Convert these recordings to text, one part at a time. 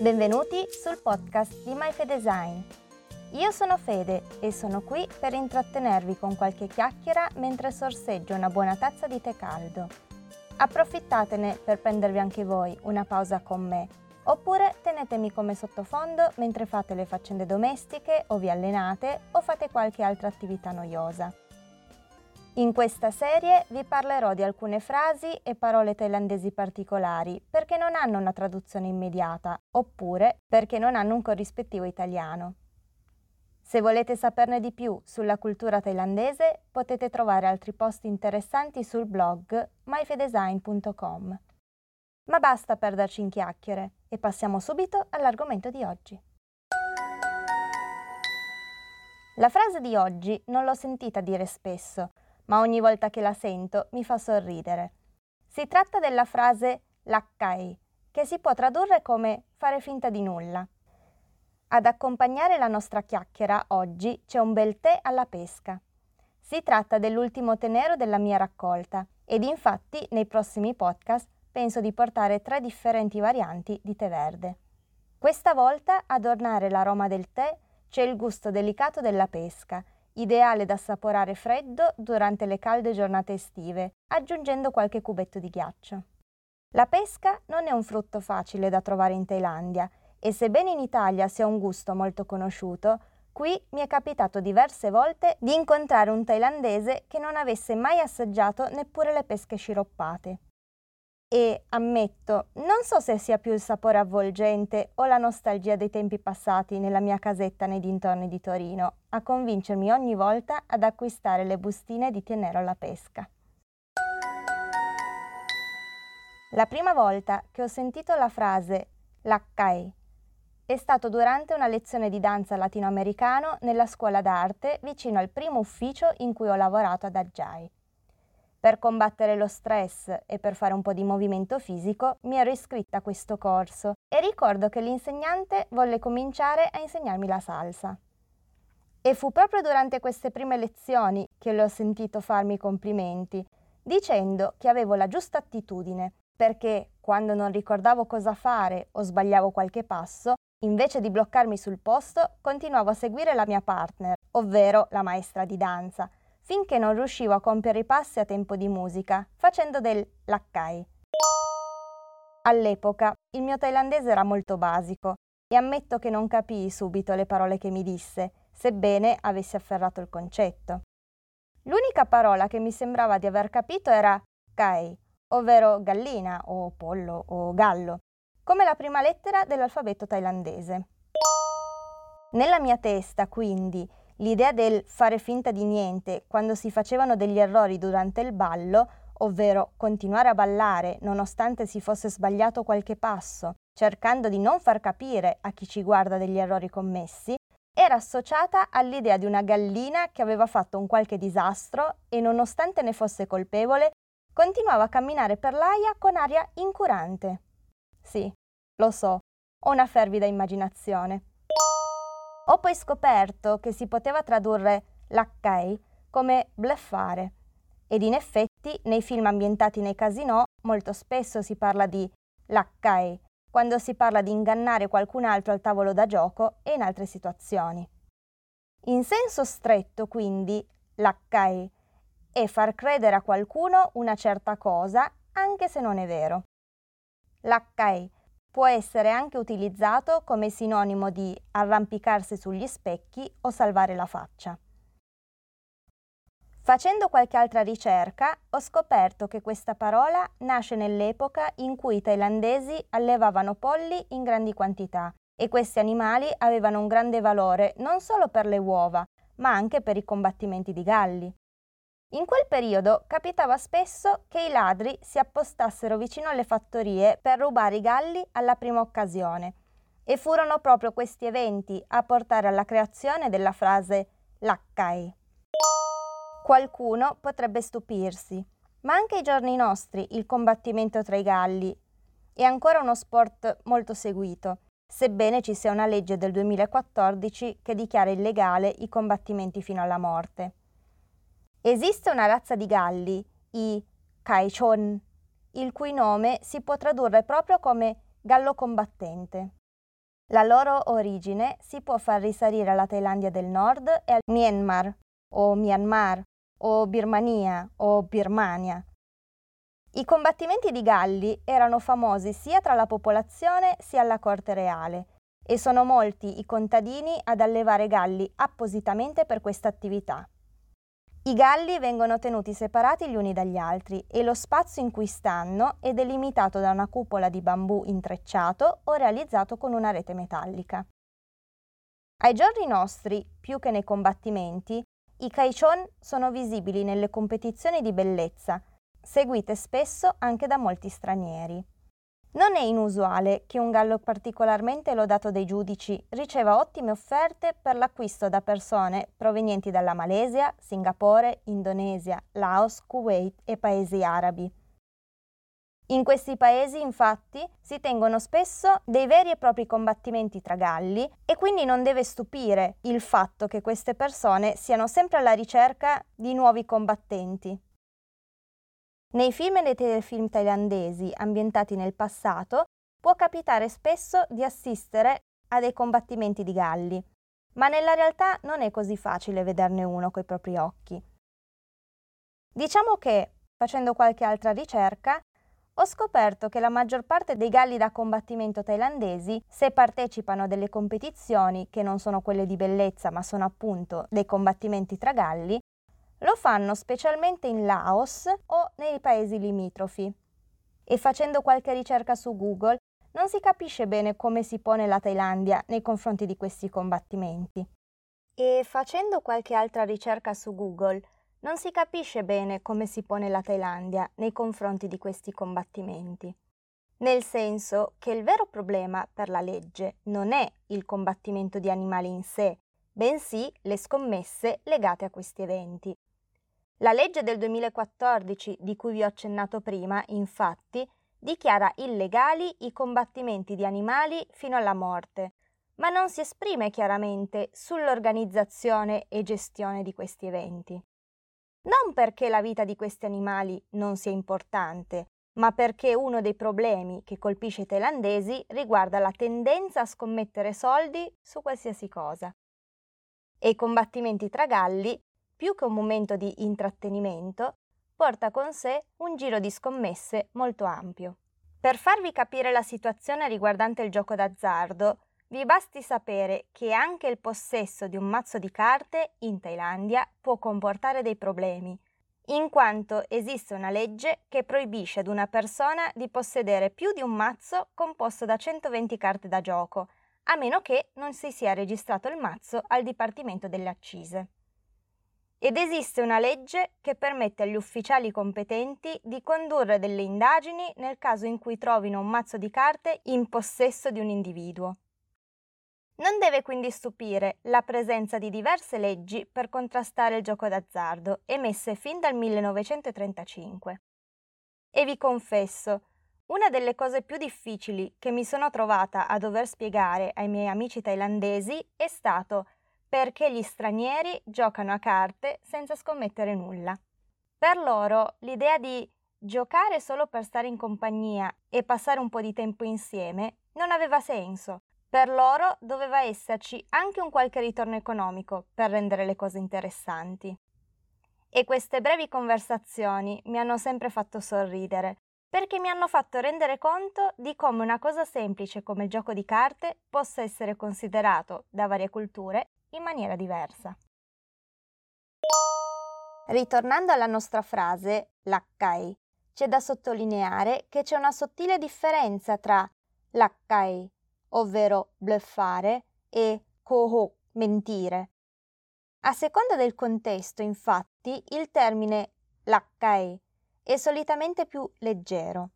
Benvenuti sul podcast di MyFedesign. Io sono Fede e sono qui per intrattenervi con qualche chiacchiera mentre sorseggio una buona tazza di tè caldo. Approfittatene per prendervi anche voi una pausa con me, oppure tenetemi come sottofondo mentre fate le faccende domestiche o vi allenate o fate qualche altra attività noiosa. In questa serie vi parlerò di alcune frasi e parole thailandesi particolari perché non hanno una traduzione immediata oppure perché non hanno un corrispettivo italiano. Se volete saperne di più sulla cultura thailandese potete trovare altri post interessanti sul blog myfedesign.com. Ma basta perderci in chiacchiere e passiamo subito all'argomento di oggi. La frase di oggi non l'ho sentita dire spesso ma ogni volta che la sento mi fa sorridere. Si tratta della frase laccai, che si può tradurre come fare finta di nulla. Ad accompagnare la nostra chiacchiera oggi c'è un bel tè alla pesca. Si tratta dell'ultimo tè nero della mia raccolta ed infatti nei prossimi podcast penso di portare tre differenti varianti di tè verde. Questa volta ad ornare l'aroma del tè c'è il gusto delicato della pesca ideale da assaporare freddo durante le calde giornate estive, aggiungendo qualche cubetto di ghiaccio. La pesca non è un frutto facile da trovare in Thailandia e sebbene in Italia sia un gusto molto conosciuto, qui mi è capitato diverse volte di incontrare un thailandese che non avesse mai assaggiato neppure le pesche sciroppate e ammetto, non so se sia più il sapore avvolgente o la nostalgia dei tempi passati nella mia casetta nei dintorni di Torino a convincermi ogni volta ad acquistare le bustine di Tenero alla pesca. La prima volta che ho sentito la frase laccai è stato durante una lezione di danza latinoamericano nella scuola d'arte vicino al primo ufficio in cui ho lavorato ad Aggiai. Per combattere lo stress e per fare un po' di movimento fisico mi ero iscritta a questo corso e ricordo che l'insegnante volle cominciare a insegnarmi la salsa. E fu proprio durante queste prime lezioni che le ho sentito farmi complimenti, dicendo che avevo la giusta attitudine, perché quando non ricordavo cosa fare o sbagliavo qualche passo, invece di bloccarmi sul posto, continuavo a seguire la mia partner, ovvero la maestra di danza, finché non riuscivo a compiere i passi a tempo di musica, facendo del laccai. All'epoca il mio thailandese era molto basico e ammetto che non capii subito le parole che mi disse, sebbene avessi afferrato il concetto. L'unica parola che mi sembrava di aver capito era kai, ovvero gallina o pollo o gallo, come la prima lettera dell'alfabeto thailandese. Nella mia testa, quindi, L'idea del fare finta di niente quando si facevano degli errori durante il ballo, ovvero continuare a ballare nonostante si fosse sbagliato qualche passo, cercando di non far capire a chi ci guarda degli errori commessi, era associata all'idea di una gallina che aveva fatto un qualche disastro e nonostante ne fosse colpevole, continuava a camminare per l'aia con aria incurante. Sì, lo so, ho una fervida immaginazione. Ho poi scoperto che si poteva tradurre laccai come bleffare ed in effetti nei film ambientati nei casinò molto spesso si parla di laccai quando si parla di ingannare qualcun altro al tavolo da gioco e in altre situazioni. In senso stretto, quindi, laccai è far credere a qualcuno una certa cosa anche se non è vero. Laccai Può essere anche utilizzato come sinonimo di arrampicarsi sugli specchi o salvare la faccia. Facendo qualche altra ricerca ho scoperto che questa parola nasce nell'epoca in cui i thailandesi allevavano polli in grandi quantità e questi animali avevano un grande valore non solo per le uova, ma anche per i combattimenti di galli. In quel periodo capitava spesso che i ladri si appostassero vicino alle fattorie per rubare i galli alla prima occasione e furono proprio questi eventi a portare alla creazione della frase laccai. Qualcuno potrebbe stupirsi, ma anche ai giorni nostri il combattimento tra i galli è ancora uno sport molto seguito, sebbene ci sia una legge del 2014 che dichiara illegale i combattimenti fino alla morte. Esiste una razza di galli, i Kaichon, il cui nome si può tradurre proprio come gallo combattente. La loro origine si può far risalire alla Thailandia del Nord e al Myanmar, o Myanmar, o Birmania, o Birmania. I combattimenti di galli erano famosi sia tra la popolazione sia alla corte reale e sono molti i contadini ad allevare galli appositamente per questa attività. I galli vengono tenuti separati gli uni dagli altri e lo spazio in cui stanno è delimitato da una cupola di bambù intrecciato o realizzato con una rete metallica. Ai giorni nostri, più che nei combattimenti, i kaichon sono visibili nelle competizioni di bellezza, seguite spesso anche da molti stranieri. Non è inusuale che un gallo particolarmente lodato dai giudici riceva ottime offerte per l'acquisto da persone provenienti dalla Malesia, Singapore, Indonesia, Laos, Kuwait e paesi arabi. In questi paesi, infatti, si tengono spesso dei veri e propri combattimenti tra galli e quindi non deve stupire il fatto che queste persone siano sempre alla ricerca di nuovi combattenti. Nei film e nei telefilm thailandesi ambientati nel passato può capitare spesso di assistere a dei combattimenti di galli, ma nella realtà non è così facile vederne uno coi propri occhi. Diciamo che, facendo qualche altra ricerca, ho scoperto che la maggior parte dei galli da combattimento thailandesi, se partecipano a delle competizioni che non sono quelle di bellezza ma sono appunto dei combattimenti tra galli, lo fanno specialmente in Laos o nei paesi limitrofi. E facendo qualche ricerca su Google non si capisce bene come si pone la Thailandia nei confronti di questi combattimenti. E facendo qualche altra ricerca su Google non si capisce bene come si pone la Thailandia nei confronti di questi combattimenti. Nel senso che il vero problema per la legge non è il combattimento di animali in sé, bensì le scommesse legate a questi eventi. La legge del 2014, di cui vi ho accennato prima, infatti, dichiara illegali i combattimenti di animali fino alla morte, ma non si esprime chiaramente sull'organizzazione e gestione di questi eventi. Non perché la vita di questi animali non sia importante, ma perché uno dei problemi che colpisce i thailandesi riguarda la tendenza a scommettere soldi su qualsiasi cosa. E i combattimenti tra galli più che un momento di intrattenimento, porta con sé un giro di scommesse molto ampio. Per farvi capire la situazione riguardante il gioco d'azzardo, vi basti sapere che anche il possesso di un mazzo di carte in Thailandia può comportare dei problemi, in quanto esiste una legge che proibisce ad una persona di possedere più di un mazzo composto da 120 carte da gioco, a meno che non si sia registrato il mazzo al Dipartimento delle Accise ed esiste una legge che permette agli ufficiali competenti di condurre delle indagini nel caso in cui trovino un mazzo di carte in possesso di un individuo. Non deve quindi stupire la presenza di diverse leggi per contrastare il gioco d'azzardo, emesse fin dal 1935. E vi confesso, una delle cose più difficili che mi sono trovata a dover spiegare ai miei amici thailandesi è stato perché gli stranieri giocano a carte senza scommettere nulla. Per loro l'idea di giocare solo per stare in compagnia e passare un po' di tempo insieme non aveva senso. Per loro doveva esserci anche un qualche ritorno economico per rendere le cose interessanti. E queste brevi conversazioni mi hanno sempre fatto sorridere, perché mi hanno fatto rendere conto di come una cosa semplice come il gioco di carte possa essere considerato da varie culture in maniera diversa. Ritornando alla nostra frase lakkai, c'è da sottolineare che c'è una sottile differenza tra lakkai, ovvero bluffare, e koho, mentire. A seconda del contesto, infatti, il termine lakkai è solitamente più leggero.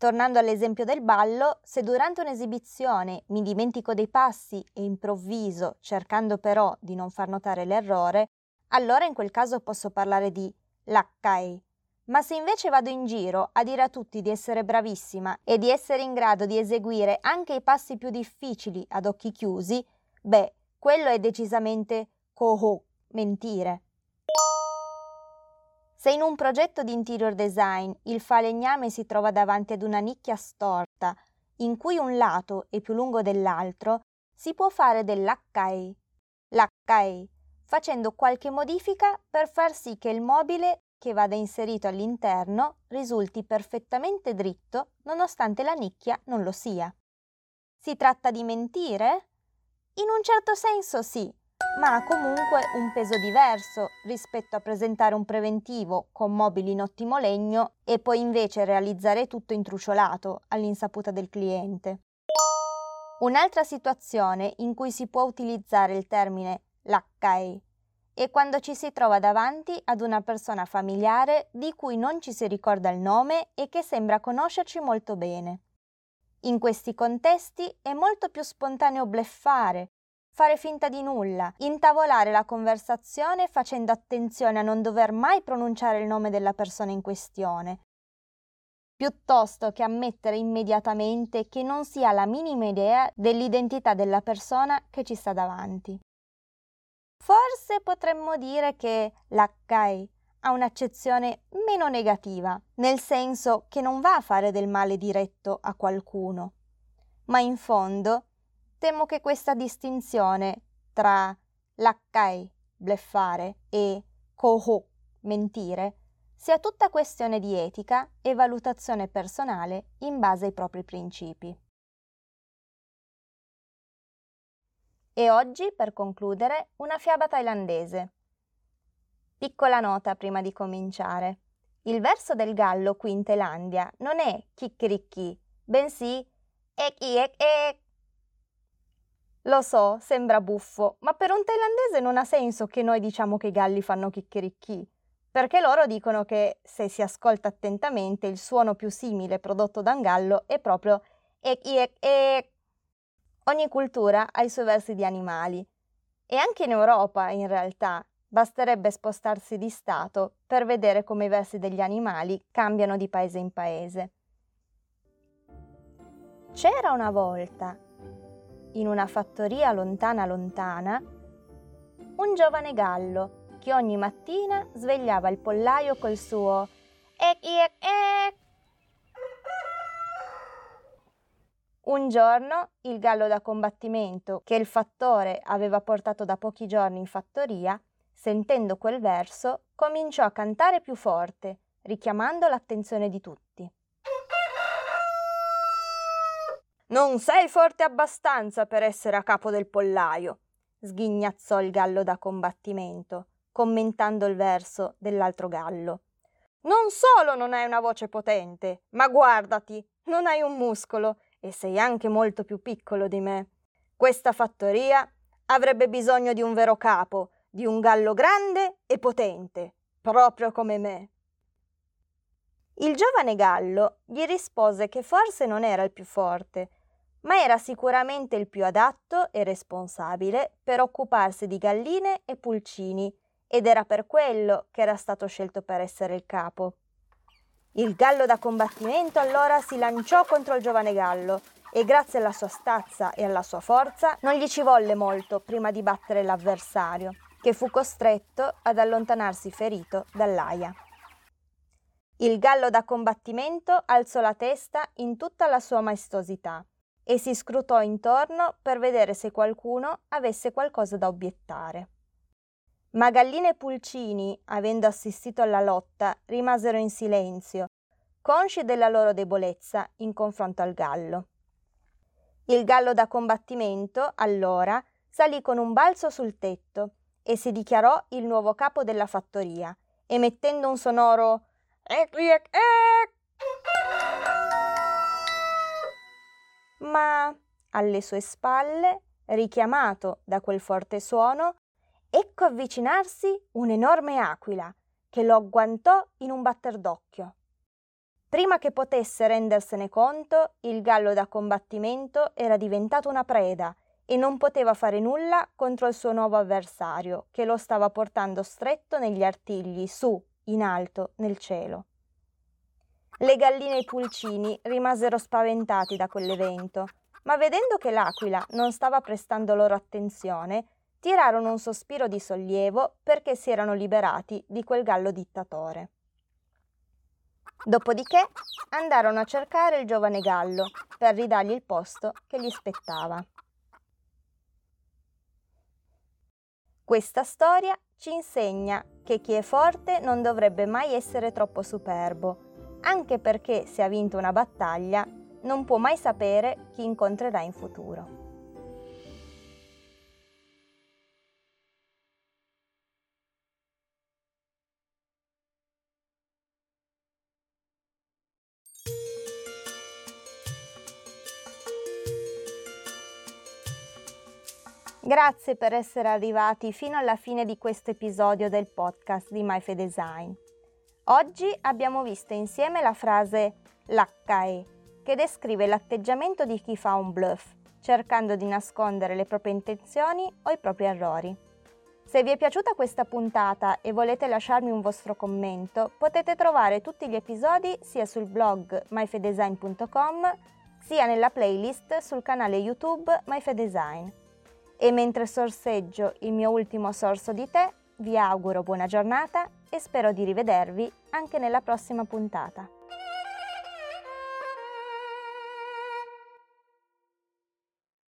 Tornando all'esempio del ballo, se durante un'esibizione mi dimentico dei passi e improvviso, cercando però di non far notare l'errore, allora in quel caso posso parlare di laccai. Ma se invece vado in giro a dire a tutti di essere bravissima e di essere in grado di eseguire anche i passi più difficili ad occhi chiusi, beh, quello è decisamente coho, mentire. Se in un progetto di interior design il falegname si trova davanti ad una nicchia storta in cui un lato è più lungo dell'altro, si può fare dell'accai, l'accai, facendo qualche modifica per far sì che il mobile che vada inserito all'interno risulti perfettamente dritto nonostante la nicchia non lo sia. Si tratta di mentire? In un certo senso sì, ma ha comunque un peso diverso rispetto a presentare un preventivo con mobili in ottimo legno e poi invece realizzare tutto intruciolato all'insaputa del cliente. Un'altra situazione in cui si può utilizzare il termine laccai è quando ci si trova davanti ad una persona familiare di cui non ci si ricorda il nome e che sembra conoscerci molto bene. In questi contesti è molto più spontaneo bleffare, fare finta di nulla, intavolare la conversazione facendo attenzione a non dover mai pronunciare il nome della persona in questione, piuttosto che ammettere immediatamente che non si ha la minima idea dell'identità della persona che ci sta davanti. Forse potremmo dire che l'Accai ha un'accezione meno negativa, nel senso che non va a fare del male diretto a qualcuno, ma in fondo temo che questa distinzione tra l'accai, bleffare, e coho, mentire, sia tutta questione di etica e valutazione personale in base ai propri principi. E oggi, per concludere, una fiaba thailandese. Piccola nota prima di cominciare. Il verso del gallo qui in Thailandia non è chicchiricchi, bensì ek ek ek lo so, sembra buffo, ma per un thailandese non ha senso che noi diciamo che i galli fanno chicchiricchi, perché loro dicono che se si ascolta attentamente il suono più simile prodotto da un gallo è proprio ek ek ek. Ogni cultura ha i suoi versi di animali e anche in Europa, in realtà, basterebbe spostarsi di stato per vedere come i versi degli animali cambiano di paese in paese. C'era una volta in una fattoria lontana lontana, un giovane gallo che ogni mattina svegliava il pollaio col suo ec ec ec. Un giorno il gallo da combattimento che il fattore aveva portato da pochi giorni in fattoria, sentendo quel verso, cominciò a cantare più forte, richiamando l'attenzione di tutti. Non sei forte abbastanza per essere a capo del pollaio, sghignazzò il gallo da combattimento, commentando il verso dell'altro gallo. Non solo non hai una voce potente, ma guardati, non hai un muscolo e sei anche molto più piccolo di me. Questa fattoria avrebbe bisogno di un vero capo, di un gallo grande e potente, proprio come me. Il giovane gallo gli rispose che forse non era il più forte, ma era sicuramente il più adatto e responsabile per occuparsi di galline e pulcini ed era per quello che era stato scelto per essere il capo. Il gallo da combattimento allora si lanciò contro il giovane gallo e grazie alla sua stazza e alla sua forza non gli ci volle molto prima di battere l'avversario, che fu costretto ad allontanarsi ferito dall'aia. Il gallo da combattimento alzò la testa in tutta la sua maestosità e si scrutò intorno per vedere se qualcuno avesse qualcosa da obiettare. Ma Gallina e Pulcini, avendo assistito alla lotta, rimasero in silenzio, consci della loro debolezza in confronto al gallo. Il gallo da combattimento, allora, salì con un balzo sul tetto e si dichiarò il nuovo capo della fattoria, emettendo un sonoro ec ec ec alle sue spalle, richiamato da quel forte suono, ecco avvicinarsi un'enorme aquila che lo agguantò in un batter d'occhio. Prima che potesse rendersene conto, il gallo da combattimento era diventato una preda e non poteva fare nulla contro il suo nuovo avversario, che lo stava portando stretto negli artigli, su, in alto, nel cielo. Le galline e i pulcini rimasero spaventati da quell'evento, ma vedendo che l'aquila non stava prestando loro attenzione, tirarono un sospiro di sollievo perché si erano liberati di quel gallo dittatore. Dopodiché andarono a cercare il giovane gallo per ridargli il posto che gli spettava. Questa storia ci insegna che chi è forte non dovrebbe mai essere troppo superbo, anche perché se ha vinto una battaglia non può mai sapere chi incontrerà in futuro. Grazie per essere arrivati fino alla fine di questo episodio del podcast di MyFe Design. Oggi abbiamo visto insieme la frase l'HE, che descrive l'atteggiamento di chi fa un bluff, cercando di nascondere le proprie intenzioni o i propri errori. Se vi è piaciuta questa puntata e volete lasciarmi un vostro commento, potete trovare tutti gli episodi sia sul blog myfedesign.com sia nella playlist sul canale YouTube MyFedesign. E mentre sorseggio il mio ultimo sorso di tè, vi auguro buona giornata e spero di rivedervi anche nella prossima puntata.